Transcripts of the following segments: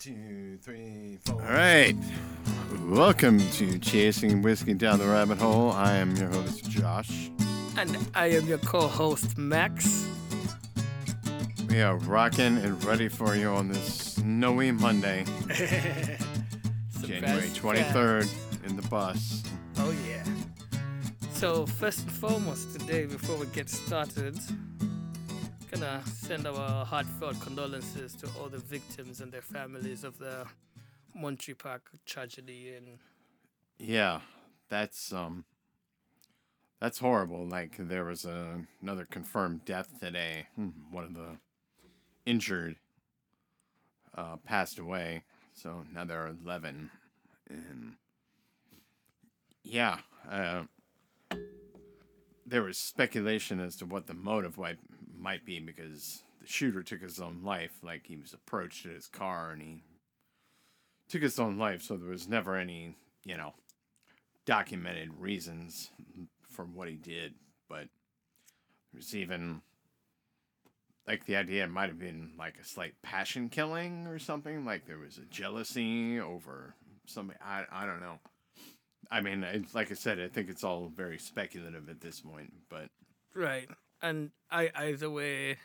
two, three, four. All right. Welcome to Chasing Whiskey Down the Rabbit Hole. I am your host, Josh. And I am your co host, Max. We are rocking and ready for you on this snowy Monday, It's the January best 23rd, in the bus. Oh, yeah. So, first and foremost, today, before we get started, gonna send our heartfelt condolences to all the victims and their families of the Monterey Park tragedy. And Yeah, that's um that's horrible. Like there was a, another confirmed death today. Hmm, One of the injured uh, passed away. So now there are 11 and yeah, uh, there was speculation as to what the motive might might be because the shooter took his own life. Like he was approached at his car and he took his own life. So there was never any, you know, documented reasons for what he did. But there's even like the idea it might have been like a slight passion killing or something. Like there was a jealousy over somebody. I I don't know. I mean, like I said, I think it's all very speculative at this point. But Right. And I either way,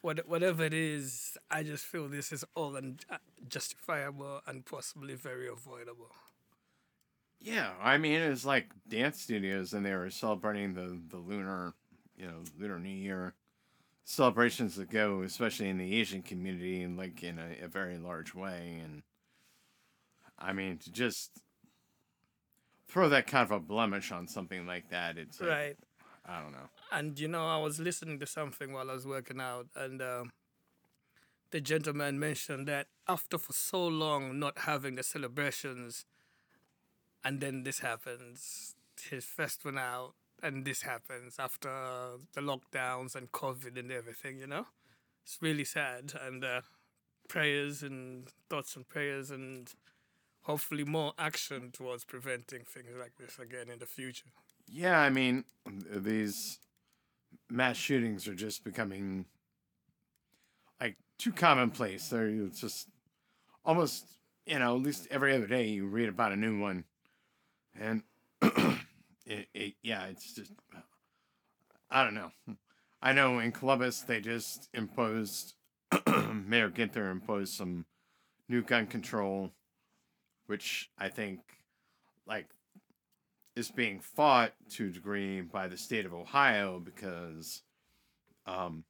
what, whatever it is, I just feel this is all unjustifiable uh, and possibly very avoidable. Yeah, I mean it's like dance studios, and they were celebrating the the lunar, you know, lunar New Year celebrations that go, especially in the Asian community, and like in a, a very large way. And I mean to just throw that kind of a blemish on something like that, it's like, Right. I don't know. And you know, I was listening to something while I was working out, and um, the gentleman mentioned that after for so long not having the celebrations, and then this happens, his first one out, and this happens after the lockdowns and COVID and everything, you know? It's really sad. And uh, prayers and thoughts and prayers, and hopefully more action towards preventing things like this again in the future. Yeah, I mean, these mass shootings are just becoming like too commonplace. They're it's just almost, you know, at least every other day you read about a new one, and it, it yeah, it's just I don't know. I know in Columbus they just imposed Mayor Ginther imposed some new gun control, which I think like is being fought to a degree by the state of Ohio because um,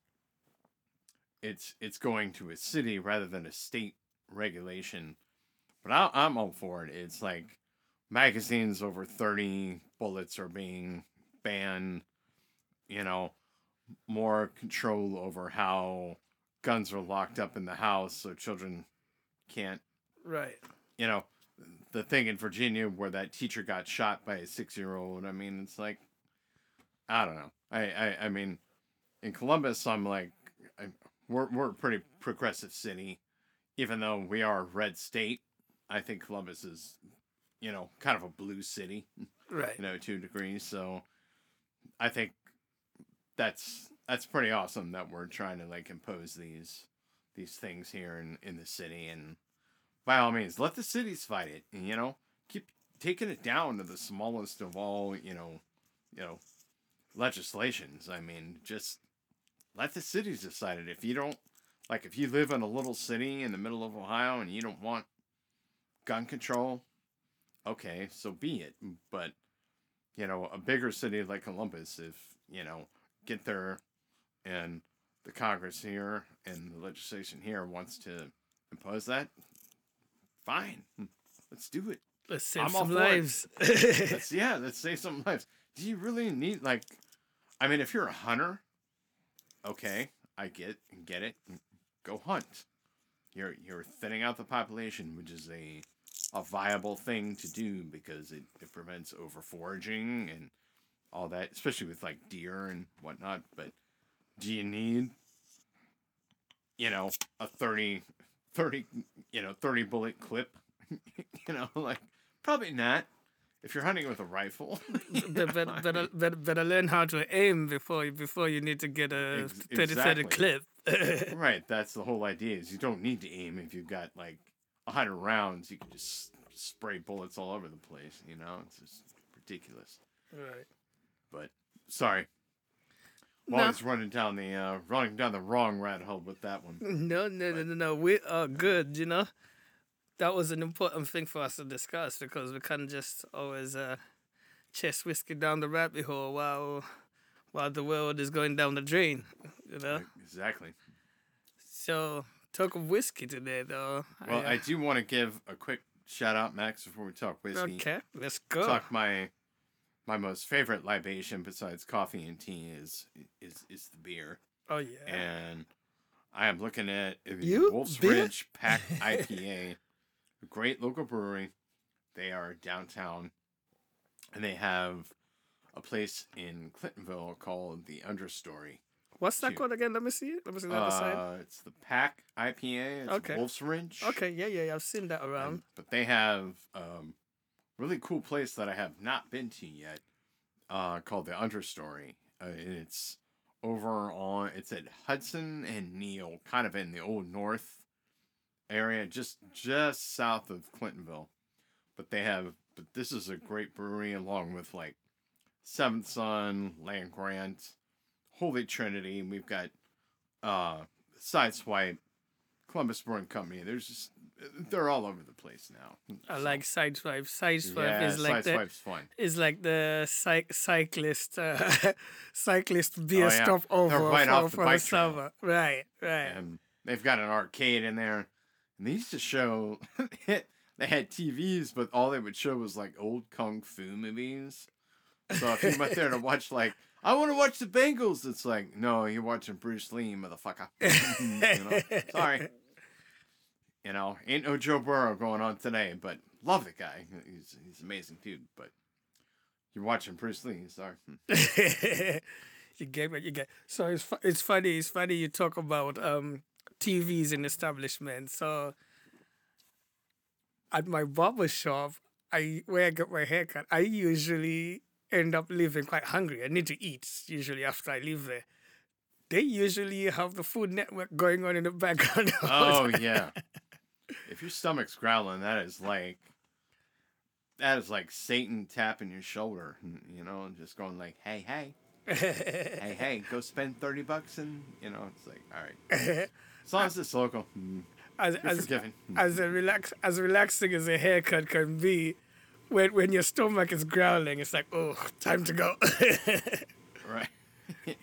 it's it's going to a city rather than a state regulation. But I, I'm all for it. It's like magazines over 30 bullets are being banned. You know, more control over how guns are locked up in the house so children can't Right. you know, the thing in Virginia where that teacher got shot by a six year old. I mean, it's like, I don't know. I, I, I mean, in Columbus, I'm like, I, we're, we're a pretty progressive city, even though we are a red state. I think Columbus is, you know, kind of a blue city, Right. you know, two degrees. So I think that's, that's pretty awesome that we're trying to like impose these, these things here in, in the city and, by all means, let the cities fight it. And, you know, keep taking it down to the smallest of all, you know, you know, legislations. I mean, just let the cities decide it. If you don't, like, if you live in a little city in the middle of Ohio and you don't want gun control, okay, so be it. But, you know, a bigger city like Columbus, if, you know, get there and the Congress here and the legislation here wants to impose that, fine. Let's do it. Let's save I'm some lives. Let's yeah, let's save some lives. Do you really need like I mean if you're a hunter, okay, I get get it. Go hunt. You're you're thinning out the population, which is a a viable thing to do because it, it prevents over foraging and all that, especially with like deer and whatnot. But do you need you know, a 30, 30 you know, 30 bullet clip? you know, like probably not. if you're hunting with a rifle, better, better, better, better, learn how to aim before you before you need to get a Ex- 30 exactly. clip. right? That's the whole idea. Is you don't need to aim if you've got like a hundred rounds. You can just spray bullets all over the place. You know, it's just ridiculous. right. But sorry, No. well, it's running down the uh, running down the wrong rat hole with that one. No, no, no, no, no. We are good, you know. That was an important thing for us to discuss because we can't just always uh, chase whiskey down the rabbit hole while while the world is going down the drain, you know. Exactly. So talk of whiskey today, though. Well, uh, I do want to give a quick shout out, Max, before we talk whiskey. okay, let's go. Talk my my most favorite libation besides coffee and tea is is is the beer, Oh yeah. and I am looking at You? Wolf's Beer? Ridge Pack IPA, a great local brewery. They are downtown, and they have a place in Clintonville called the Understory. What's that shoot. called again? Let me see it. Let me see the other side. Uh, it's the Pack IPA. It's Okay. Wolf's Ridge. Okay, yeah, yeah, yeah. I've seen that around. Um, but they have um, really cool place that I have not been to yet, uh, called the Understory. Uh, it's over on it's at Hudson and Neil, kind of in the old North area, just just south of Clintonville. But they have, but this is a great brewery along with like Seventh Son, Land Grant, Holy Trinity. and We've got uh, Sideswipe, Columbus Brewing Company. There's just they're all over the place now. I So, like sideswipe. Sideswipe yeah, is like the fun. is like the cyc- cyclist uh, cyclist beer Oh, yeah. stop over right for, off the for the trail. summer. Right, right. and they've got an arcade in there. And they used to show they had TVs, but all they would show was like old kung fu movies. So if you went there to watch like I want to watch the Bengals, it's like no, you're watching Bruce Lee, motherfucker. you know, sorry. You know, ain't no Joe Burrow going on today, but love the guy. He's he's amazing dude. But you're watching Bruce Lee, sorry. you get what you get. So it's fu- it's funny. It's funny you talk about um, TVs in establishments. So at my barber shop, I where I get my haircut, I usually end up leaving quite hungry. I need to eat usually after I leave there. They usually have the Food Network going on in the background. Oh yeah. If your stomach's growling, that is like that is like Satan tapping your shoulder, you know, and just going like, "Hey, hey, hey, hey, go spend thirty bucks," and you know, it's like, all right, as long as it's local, mm, as, as, as a relax as relaxing as a haircut can be, when when your stomach is growling, it's like, oh, time to go. right?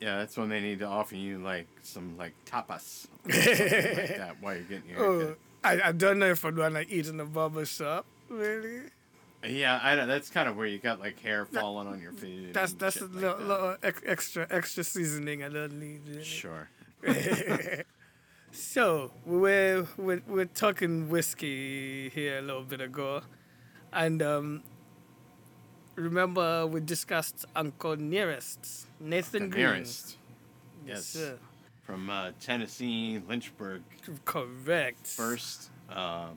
yeah, that's when they need to offer you like some like tapas, or something like that, while you're getting your oh, haircut. I, I don't know if I'd want to eat in a barber shop. Really, Yeah, I know that's kind of where you got like hair falling on your food. that's that's a like little, that. little ex- extra extra seasoning I don't need. Really. Sure. So we're, we're we're talking whiskey here a little bit ago, and um, remember we discussed Uncle Nearest, Nathan nearest. Yes. sir. From uh, Tennessee, Lynchburg, Correct. first, uh,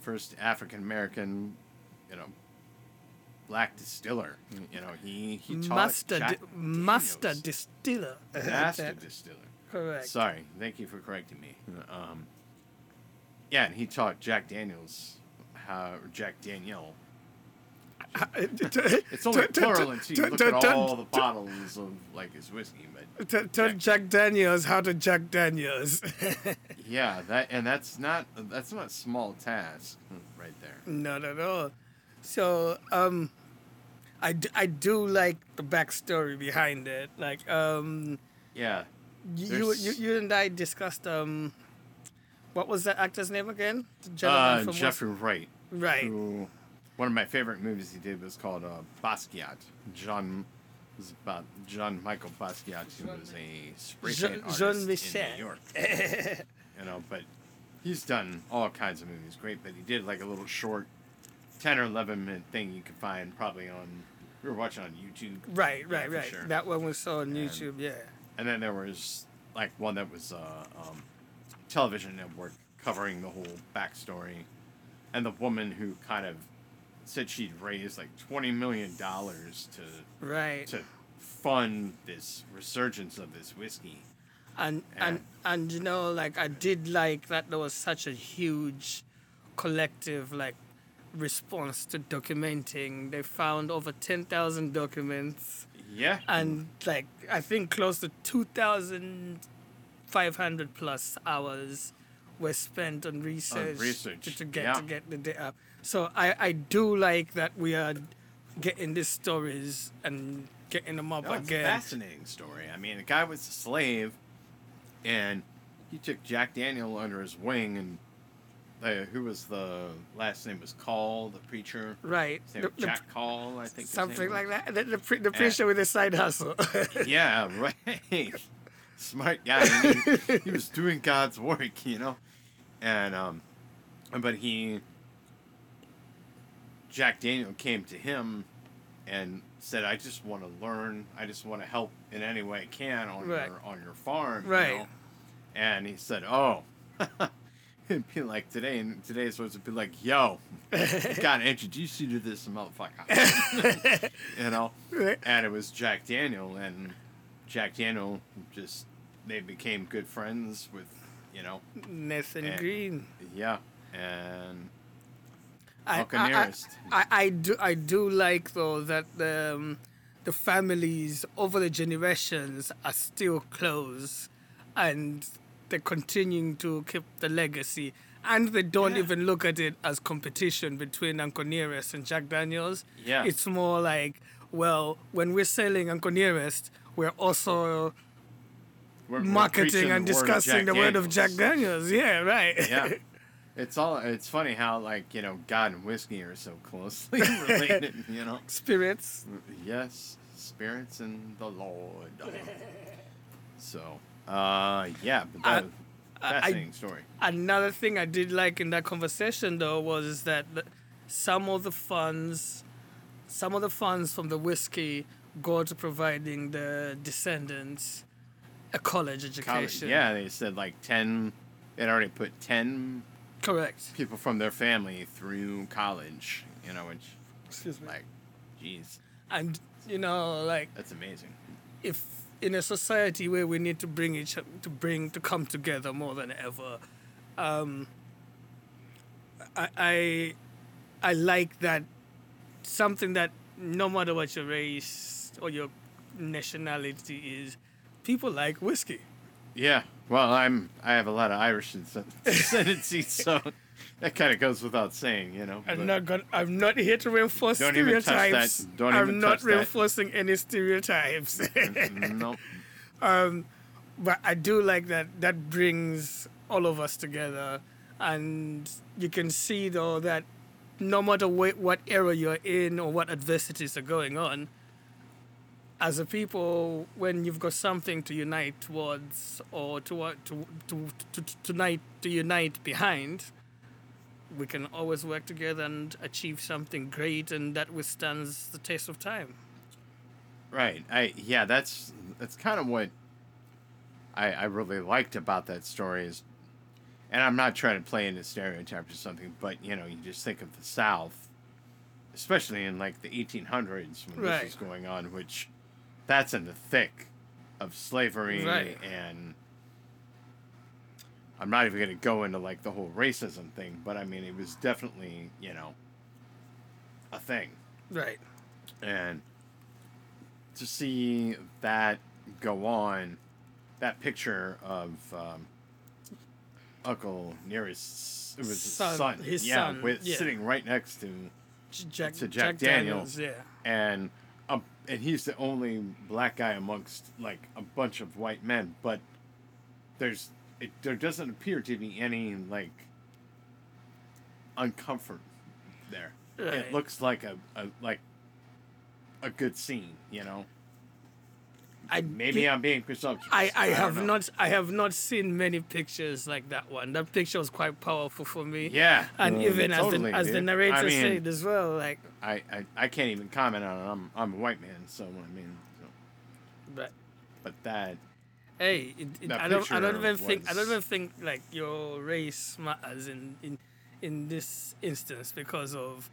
first African American, you know, black distiller. You know, he he taught master Jack di- master distiller. master distiller. Correct. Sorry, thank you for correcting me. Um, yeah, and he taught Jack Daniels how Jack Danielle. It's only plural until you look at all the bottles of like his whiskey, but Tell Jack Daniels how to Jack Daniels. yeah, that and that's not that's not a small task right there. Not at all. So, um, I, d- I do like the backstory behind it. Like, um, Yeah, you, you, you, and I discussed, um, what was that actor's name again? The uh, Jeffrey Wright, Right. who one of my favorite movies he did was called uh, Basquiat. John was about John Michael Basquiat, who was a spray Jean- paint artist Jean-Michel. in New York. you know, but he's done all kinds of movies. Great, but he did like a little short, ten or eleven minute thing you could find probably on. We were watching on YouTube. Right, Yeah, right, right. sure. That one we saw on And- YouTube, yeah. And then there was like one that was uh, um, television network covering the whole backstory. and the woman who kind of said she'd raised like twenty million dollars to Right. to fund this resurgence of this whiskey. and and and you know like i did like that there was such a huge collective like response to documenting they found over 10,000 documents Yeah, and like i think close to 2,500 plus hours were spent on research, research, To, to get yeah. to get the data so i i do like that we are getting these stories and getting them up No, it's a fascinating story. I mean, the guy was a slave, and he took Jack Daniel under his wing, and uh, who was the last name was Call, the preacher. right The- the Jack Call, I think. something like that. The, the, pre- the preacher with the side hustle. Yeah, right. Smart guy. He, he was doing God's work, you know, and um, but he, Jack Daniel came to him, and said, "I just want to learn. I just want to help in any way I can on Right. your on your farm." you Right. know? And he said, "Oh." It'd be like today, and today's supposed to be like, "Yo, gotta introduce you to this motherfucker," you know. Right. And it was Jack Daniel, and Jack Daniel just they became good friends with, you know, Nathan And- Green. yeah, and I, I, I, I, do I do like though that the um, the families over the generations are still close, and they're continuing to keep the legacy. And they don't Yeah. even look at it as competition between Uncle Nearest and Jack Daniels. Yeah. It's more like, well, when we're selling Uncle Nearest, we're also we're, we're marketing and word of discussing the word of Jack Daniels. Daniels. Yeah, right. yeah. It's all. It's funny how like you know God and whiskey are so closely related. You know. Spirits. Yes, spirits and the Lord. So, uh, yeah, but that I- a I- fascinating story. Another thing I did like in that conversation though was that some of the funds, some of the funds from the whiskey go to providing the descendants a college education. College, yeah, they said like ten. They'd already put ten Correct. people from their family through college. You know, which Excuse me. like, geez, And you know, like that's amazing. if in a society where we need to bring each to bring to come together more than ever, um, I, I I like that something that no matter what your race or your nationality is, people like whiskey. Yeah. Well, I'm. I have a lot of Irish descendancy, so that kind of goes without saying, you know. I'm not going I'm not here to reinforce Don't even touch that. stereotypes. Don't I'm even not touch that. reinforcing any stereotypes. no. Um, but I do like that that brings all of us together, and you can see though that no matter wh- what era you're in or what adversities are going on, as a people, when you've got something to unite towards or to uh, to to to, to, to, unite, to unite behind, we can always work together and achieve something great and that withstands the test of time. Right. I yeah, that's that's kind of what I I really liked about that story is and I'm not trying to play into stereotypes or something, but you know, you just think of the South, especially in like the 1800s when Right. this was going on, which that's in the thick of slavery Right. and I'm not even going to go into like the whole racism thing, but I mean, it was definitely, you know, a thing Right. and to see that go on, that picture of um, Uncle Nearest, it was his Son- son, his yeah, son, with yeah. sitting right next to, Jack, To Jack Jack Daniels, Daniels. yeah. and and he's the only black guy amongst like a bunch of white men, but there's it, there doesn't appear to be any like uncomfort there. Right. It looks like a, a like a good scene, you know. I Maybe I'm being presumptuous. I, I don't have know. not I have not seen many pictures like that one. That picture was quite powerful for me. Yeah, And um, even totally, as the as the narrator I mean, said as well, like I, I I can't even comment on it. I'm I'm a white man, so I mean, so, but but that hey, it, it, That I don't I don't picture even think I don't even think like your race matters in in in this instance because of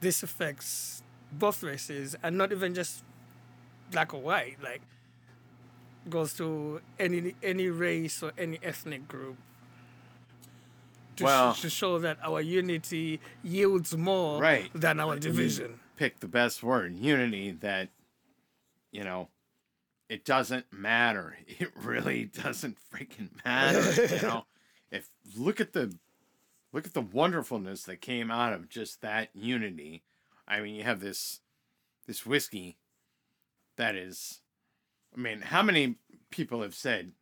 this affects both races and not even just black or white. Like goes to any any race or any ethnic group. To, sh- to show that our unity yields more Right. than our division. Pick the best word, unity. That you know, it doesn't matter. It really doesn't freaking matter. you know, if look at the look at the wonderfulness that came out of just that unity. I mean, you have this this whiskey that is. I mean, how many people have said,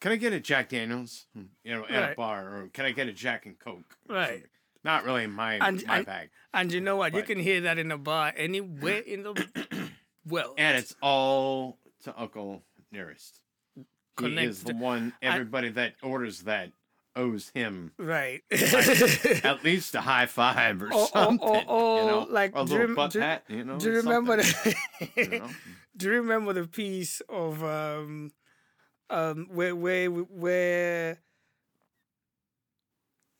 "Can I get a Jack Daniels?" Hmm. You know, at a bar, or "Can I get a Jack and Coke?" Right. Not really my And- my and- bag. And you know what? You can hear that in a bar anywhere in the world. And it's all to Uncle Nearest. He is the one everybody that orders that owes him right. at least a high five or or- something. or- you know? like, a do you little butt do- pat, you know. Do you remember the you know? Do you remember the piece of um um where where where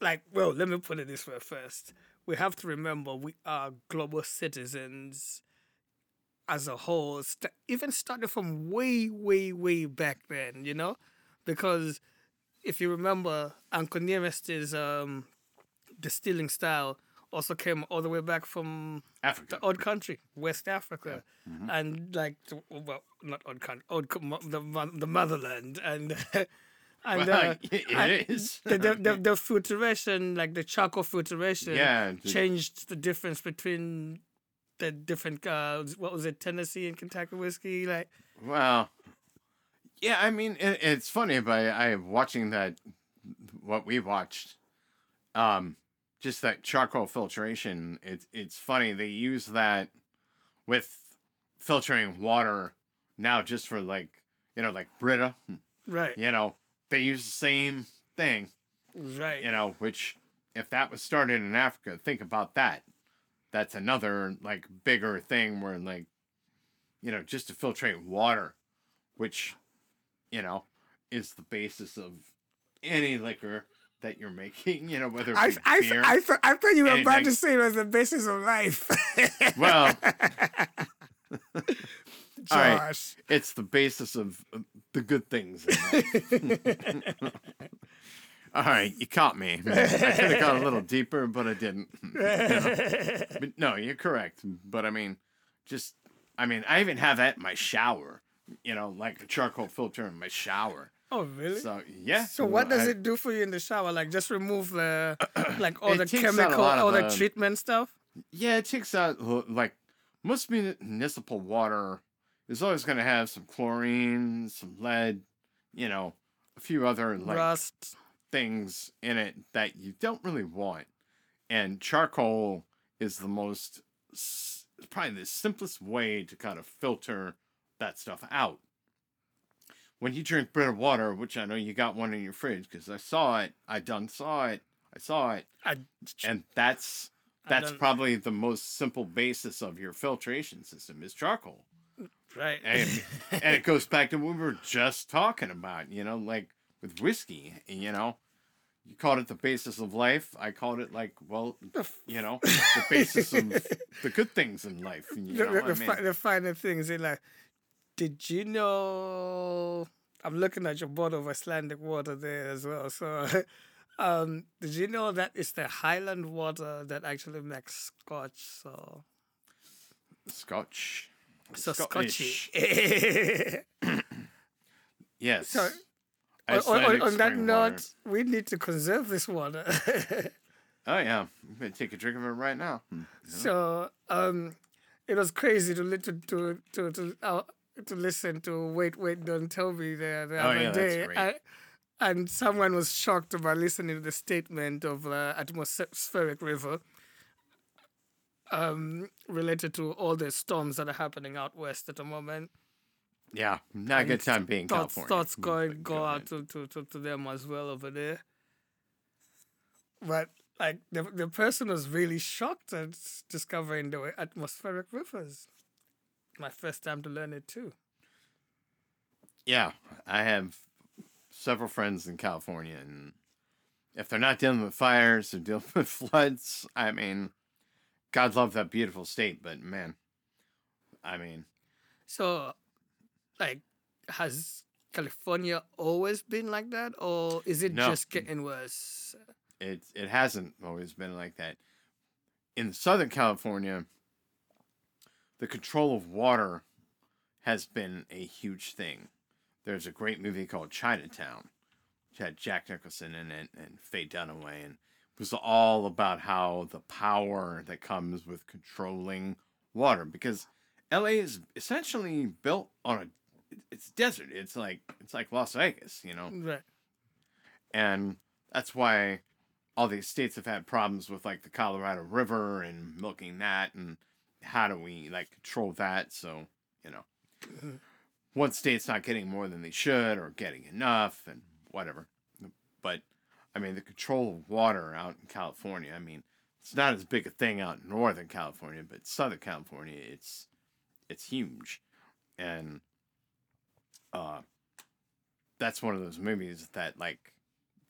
like well let me put it this way first. We have to remember we are global citizens as a whole, st- even started from way, way, way back then, you know? Because if you remember, Uncle Nearest's um, distilling style also came all the way back from Africa. the old country, West Africa, and like well, not old country, old co- the the motherland, and and Well, uh, it and is. the, the, the the filtration, like the charcoal filtration, Yeah, changed the difference between the different uh, what was it, Tennessee and Kentucky whiskey, like Well, yeah, I mean, it, it's funny, but I, I watching that, what we watched, um, just that charcoal filtration. It's it's funny they use that with filtering water now, just for like you know, like Brita. right, You know, they use the same thing. right, You know, which if that was started in Africa, think about that. That's another like bigger thing where like, you know, just to filtrate water, which, you know, is the basis of any liquor that you're making. You know, whether it I, be I, beer. I, thought- I thought you were about to say it was the basis of life. well, all right. Josh. it's the basis of the good things. All right, you caught me. I could have gone a little deeper, but I didn't. You know. But no, you're correct. But I mean, just I mean, I even have that in my shower. You know, like a charcoal filter in my shower. Oh, really? So, yeah. So what does I- it do for you in the shower? Like just remove the like all the chemical, all the the- treatment stuff. Yeah, it takes out l- like most municipal water is always going to have some chlorine, some lead, you know, a few other like Rust. things in it that you don't really want. And charcoal is the most, probably the simplest way to kind of filter that stuff out. When you drink Brita water, which I know you got one in your fridge because I saw it, I done saw it, I saw it, I, and that's that's probably the most simple basis of your filtration system is charcoal. Right. and, and it goes back to what we were just talking about you know like with whiskey you know? You called it the basis of life. I called it like well you know the basis of the good things in life you the, know the, I mean, the final things in like, did you know? I'm looking at your bottle of Icelandic water there as well. So, um, did you know that it's the Highland water that actually makes Scotch? So, scotch so Scottish. Scotchy. yes So, on, on, on that note, water. we need to conserve this water. oh yeah i'm gonna take a drink of it right now Hmm. So um, it was crazy to to to to to, uh, to listen to wait wait don't tell me the, the Oh, other yeah, day. I- and someone was shocked by listening to the statement of uh, atmospheric river um, related to all the storms that are happening out west at the moment. yeah not a good time being Thoughts, california thoughts going go out to, to, to, to them as well over there. But like the the person was really shocked at discovering the atmospheric rivers. My first time to learn it too. Yeah, I have several friends in California, and if they're not dealing with fires, they're dealing with floods. I mean, God love that beautiful state, but man, I mean, So, like, has California always been like that, or is it No. just getting worse? it it hasn't always been like that. In Southern California, the control of water has been a huge thing. There's a great movie called Chinatown, which had Jack Nicholson in it and Faye Dunaway, and it was all about how the power that comes with controlling water, because LA is essentially built on a it's desert. It's like it's like Las Vegas, you know Right. and that's why all these states have had problems with like the Colorado River and milking that and how do we like control that so you know Mhm. one state's not getting more than they should or getting enough and whatever but I mean the control of water out in California I mean it's not as big a thing out in Northern California but Southern California it's it's huge and uh that's one of those movies that like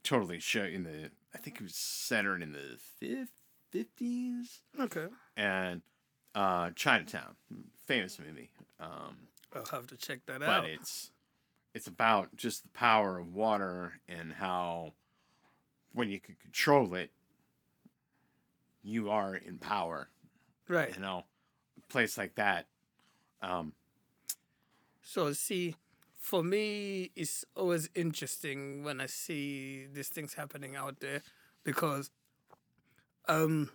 totally show in the I think it was centered in the fifties Okay. and uh Chinatown famous movie um I'll have to check that but out. But it's it's about just the power of water and how when you can control it you are in power right. you know a place like that um So see, for me, it's always interesting when I see these things happening out there because um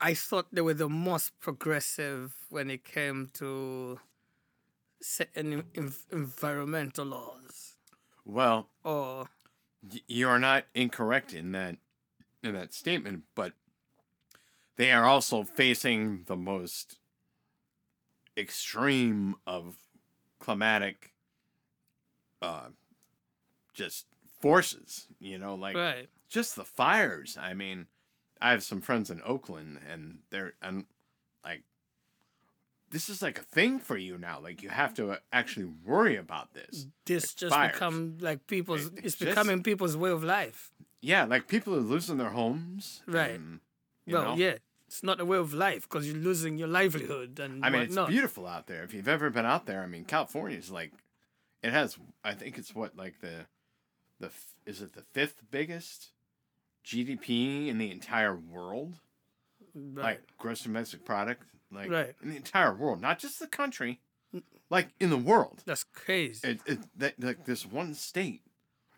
I thought they were the most progressive when it came to setting en- environmental laws. Well or y- you are not incorrect in that in that statement but they are also facing the most extreme of climatic uh just forces you know like right. just the fires. I mean i have some friends in oakland and they're and like this is like a thing for you now like you have to uh, actually worry about this this just fires. become like people's It- it's it's just- becoming people's way of life yeah like people are losing their homes Right. and, well know? yeah it's not a way of life because you're losing your livelihood and I mean, it's beautiful out there. If you've ever been out there, I mean, California is like, it has. I think it's what like the, the is it the fifth biggest GDP in the entire world? right. Like gross domestic product, like Right. in the entire world, not just the country, like in the world. That's crazy. It, it that like this one state,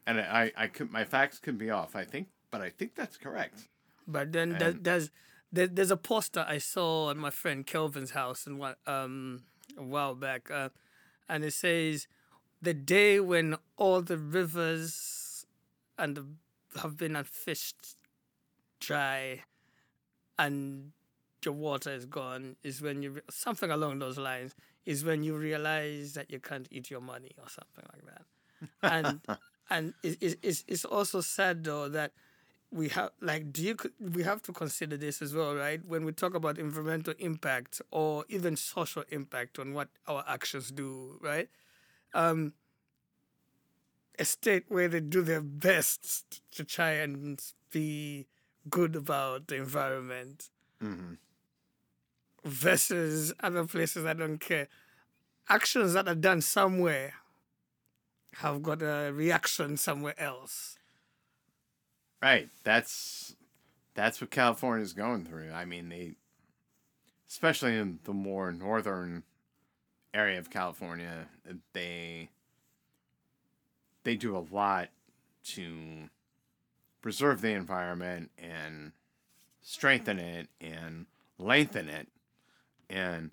and I I could my facts could be off. I think, but I think that's correct. but then and- there's there, there's a poster I saw at my friend Kelvin's house and what um a while back, uh, and it says the day when all the rivers and the, have been fished dry, and your water is gone is when you something along those lines is when you realize that you can't eat your money or something like that. And and it, it, it's, it's also sad though that we have like do you we have to consider this as well right? When we talk about environmental impact or even social impact on what our actions do right? Um a state where they do their best to try and be good about the environment hmm versus other places that don't care. Actions that are done somewhere have got a reaction somewhere else. Right. That's that's what California's going through. I mean, they especially in the more northern area of California, they they do a lot to preserve the environment and strengthen it and lengthen it. And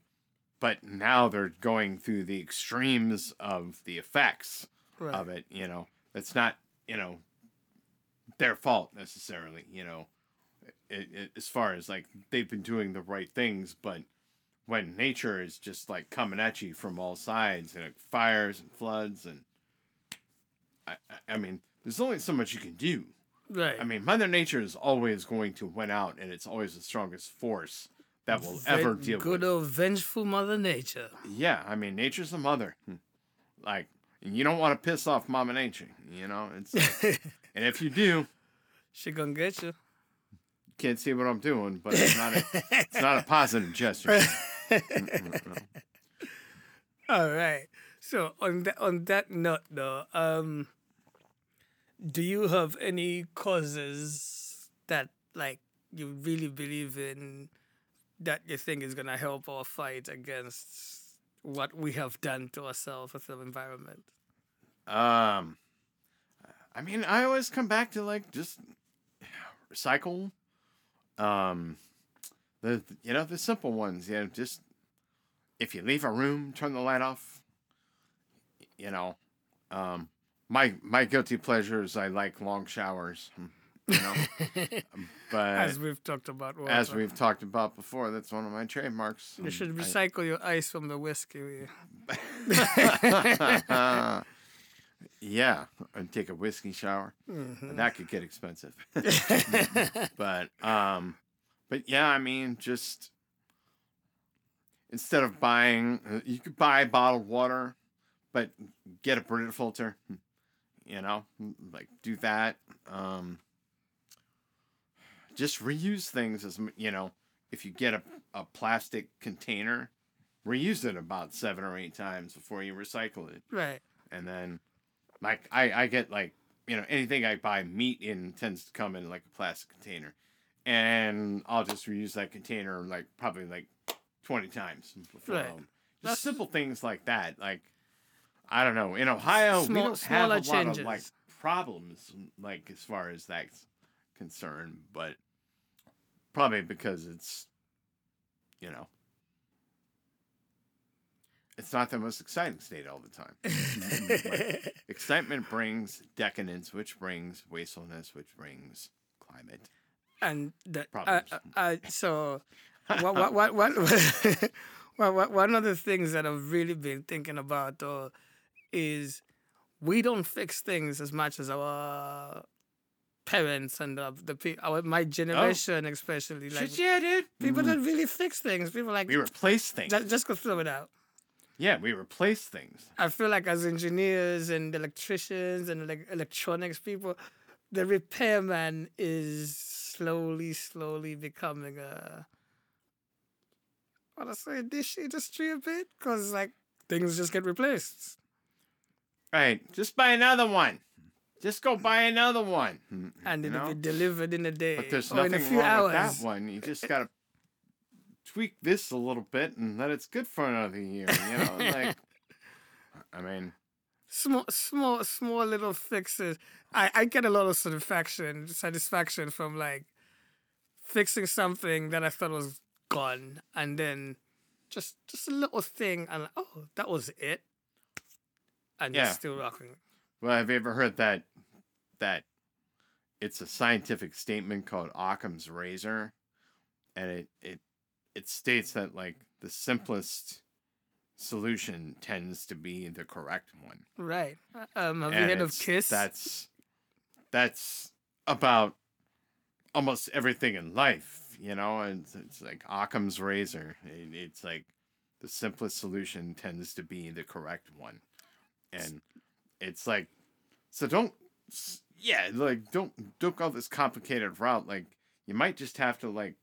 but now they're going through the extremes of the effects Right. of it you know? It's not you know their fault necessarily you know? It, it, as far as like they've been doing the right things but when nature is just like coming at you from all sides and like, fires and floods and I, I- mean there's only so much you can do right. i mean mother nature is always going to win out and it's always the strongest force that will ever deal Good with Good old vengeful Mother Nature. yeah, I mean, nature's a mother. Hmm. Like, you don't want to piss off Mama Nature, you know. It's and if you do, she gonna get you. can't see what I'm doing, but it's not a, it's not a positive gesture. All right. So on that on that note, though, um, do you have any causes that like you really believe in that you think is gonna help our fight against what we have done to ourselves as an environment? Um, I mean, I always come back to like just recycle. Um, the you know the simple ones. You know, just if you leave a room, turn the light off. You know, um, my my guilty pleasure is I like long showers. hmm, You know, but as we've talked about. Walter. as we've talked about before, that's one of my trademarks. you should Um, I- recycle your ice from the whiskey. yeah, and take a whiskey shower. Mhm. That could get expensive. but um, but yeah, I mean, just instead of buying, uh, you could buy bottled water, but get a Brita filter. You know, like do that. Um, just reuse things as you know. If you get a, a plastic container, reuse it about seven or eight times before you recycle it right. and then like I I get like you know anything I buy meat in tends to come in like a plastic container, and I'll just reuse that container like probably like twenty times before. Right. Just That's- simple things like that. Like I don't know. In Ohio, we don't have a smaller lot of like problems like as far as that's concerned, but probably because it's you know. It's not the most exciting state all the time. Excitement brings decadence, which brings wastefulness, which brings climate. and the, uh, Problems. uh, uh, so what, what, what, what, what, what, one of the things that I've really been thinking about though is we don't fix things as much as our parents and the, the pe- our my generation oh. especially like Shit, yeah, dude. people mm. don't really fix things people like We replace things. just, just go throw it out yeah, we replace things. I feel like as engineers and electricians and like electronics people, the repairman is slowly, slowly becoming a want to say dish industry a bit because like things just get replaced. Right. Just buy another one. Just go buy another one. And it'll know? be delivered in a day But there's or in a nothing few wrong hours. with that one. You just gotta tweak this a little bit, and then it's good for another year. You know, like. I mean, Small, small, small little fixes. I, I get a lot of satisfaction, satisfaction from like fixing something that I thought was gone, and then just just a little thing, and oh, that was it, and Yeah. still rocking. Well, have you ever heard that that it's a scientific statement called Occam's razor, and it it it states that like the simplest solution tends to be the correct one. Right. Um, have you heard of Kiss? That's that's about almost everything in life, you know. And it's, it's like Occam's razor. It, it's like the simplest solution tends to be the correct one, and it's like so don't yeah like don't don't go this complicated route. Like you might just have to like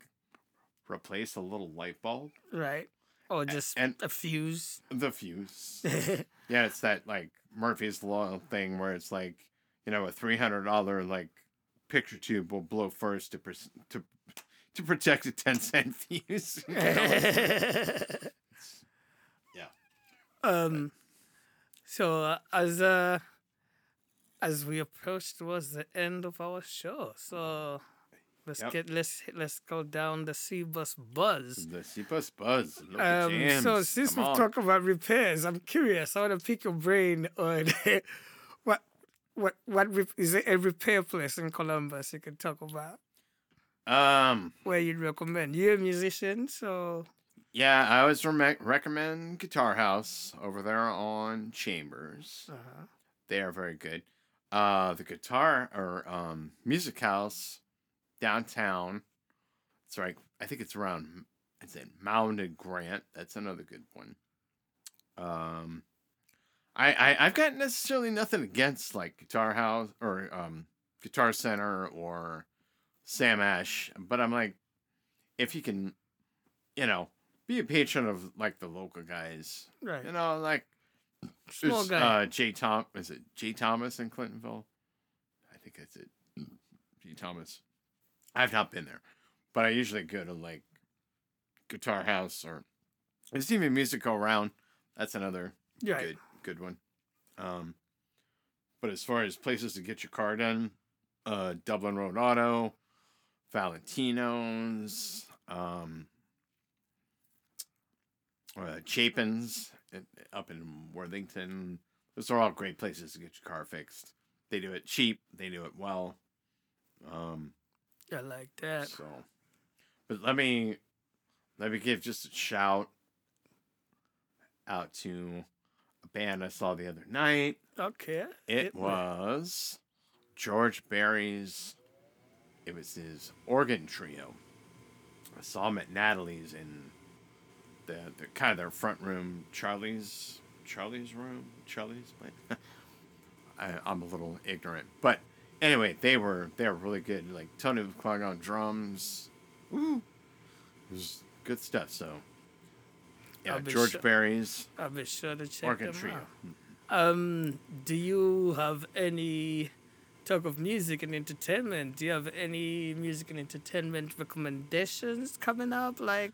replace a little light bulb, right. Or just and- a fuse. the fuse. Yeah, it's that like Murphy's Law thing where it's like, you know, a three hundred dollar like picture tube will blow first to pres to to protect a ten cent fuse. You know, it's- yeah. Um, so uh, as uh, as we approach towards the end of our show, so let's Yep. get let's let's go down the C bus buzz. The C bus buzz. Local Um, so since we've on. talked about repairs, I'm curious. I want to pick your brain on what what what it a repair place in Columbus you can talk about Um. where you'd recommend? You're a musician, so Yeah, I always rem- recommend Guitar House over there on Chambers. uh They are very good. Uh, the guitar or um, music house downtown. It's right. I think it's around. It's in Mound and Grant. That's another good one. Um, I, I I've got necessarily nothing against like Guitar House or um Guitar Center or Sam Ash, but I'm like, if you can, you know, be a patron of like the local guys, Right. you know, like Small guy. Uh, Jay Tom is it Jay Thomas in Clintonville? I think that's it. Jay Thomas. I've not been there, but I usually go to like Guitar House or there's even Music Go Round. That's another right. good good one. Um, but as far as places to get your car done, uh, Dublin Road Auto, Valentino's, um, uh, Chapin's up in Worthington. Those are all great places to get your car fixed. They do it cheap. They do it well. Um, I like that. so, but let me let me give just a shout out to a band I saw the other night. Okay. It me. was George Barry's. It was his organ trio. I saw him at Natalie's in the, the kind of their front room, Charlie's Charlie's room, Charlie's place. I, I'm a little ignorant, but anyway, they were they were really good. Like Tony McClung on drums, woo, it was good stuff. So yeah, George sure- Barry's I'll be sure to check organ them trio. out. Um, do you have any talk of music and entertainment? Do you have any music and entertainment recommendations coming up? Like,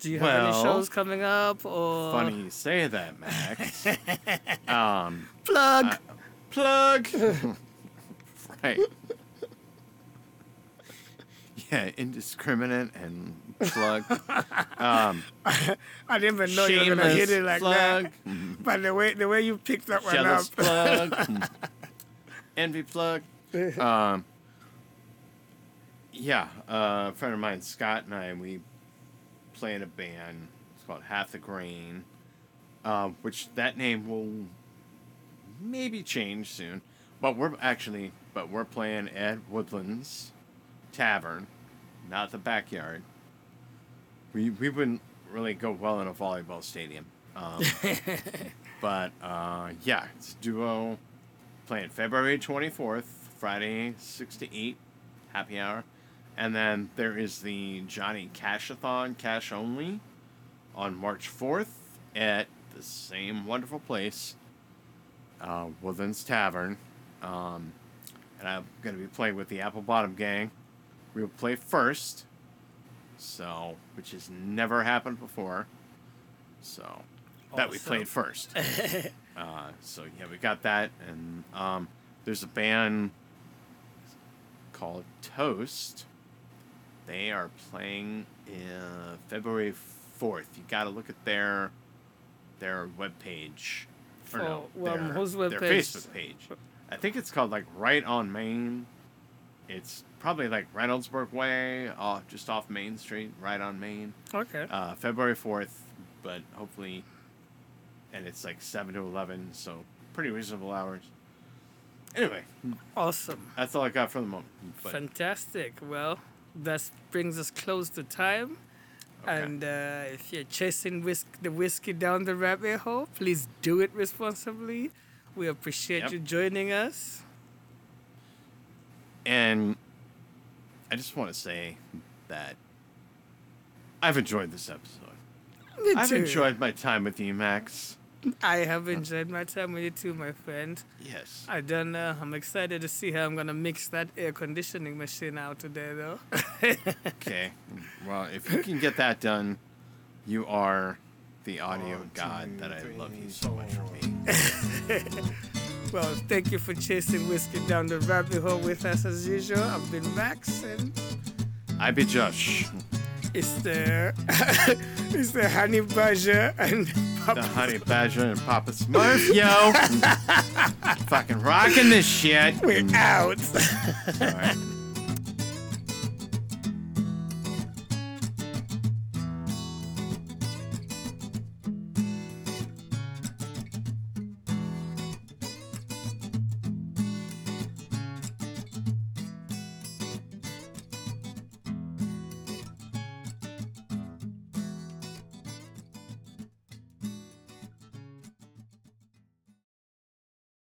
do you have any Well, shows coming up or Funny you say that, Max. um, plug? Uh, plug. right. Yeah, indiscriminate and plug. Um, I didn't even know you were gonna hit it like plug. that. But the way the way you picked that one Jealous up, plug. Envy plug. Um, yeah, uh, a friend of mine, Scott, and I, we play in a band. It's called Half the Grain, um, which that name will maybe change soon. But we're actually, but we're playing at Woodlands Tavern, not the backyard. We we wouldn't really go well in a volleyball stadium. Um, but uh, yeah, it's a duo playing February 24th, Friday, 6 to 8, happy hour. And then there is the Johnny Cashathon, cash only, on March 4th at the same wonderful place, uh, Woodlands Tavern. Um, and I'm going to be playing with the Apple Bottom Gang. We'll play first, so, which has never happened before. So, that we played first. Uh, so yeah, we got that, and um, there's a band called Toast. They are playing uh, February fourth. You got to look at their their webpage. Or no, well, their, whose their webpage? Facebook page. I think it's called like Right on Main. It's probably like Reynoldsburg Way, uh, just off Main Street, right on Main okay. uh, February 4th, but hopefully, and it's like 7 to 11, so pretty reasonable hours. Anyway, Awesome. that's all I got for the moment. But Fantastic. Well, that brings us close to time. Okay. And uh, if you're chasing whisk- the whiskey down the rabbit hole, please do it responsibly. We appreciate Yep. you joining us. and I just want to say that I've enjoyed this episode. I've enjoyed my time with you, Max. I have enjoyed my time with you too, my friend. Yes. I don't know. I'm excited to see how I'm gonna mix that air conditioning machine out today, though. Okay. Well, if you can get that done, you are the audio One, god two, that I love you so much for four. being. well, thank you for chasing whiskey down the rabbit hole with us as usual. I've been Max, and I be Josh. It's the it's the honey badger and the honey badger and Papa Smurf, yo. Fucking rocking this shit. we're out. All right.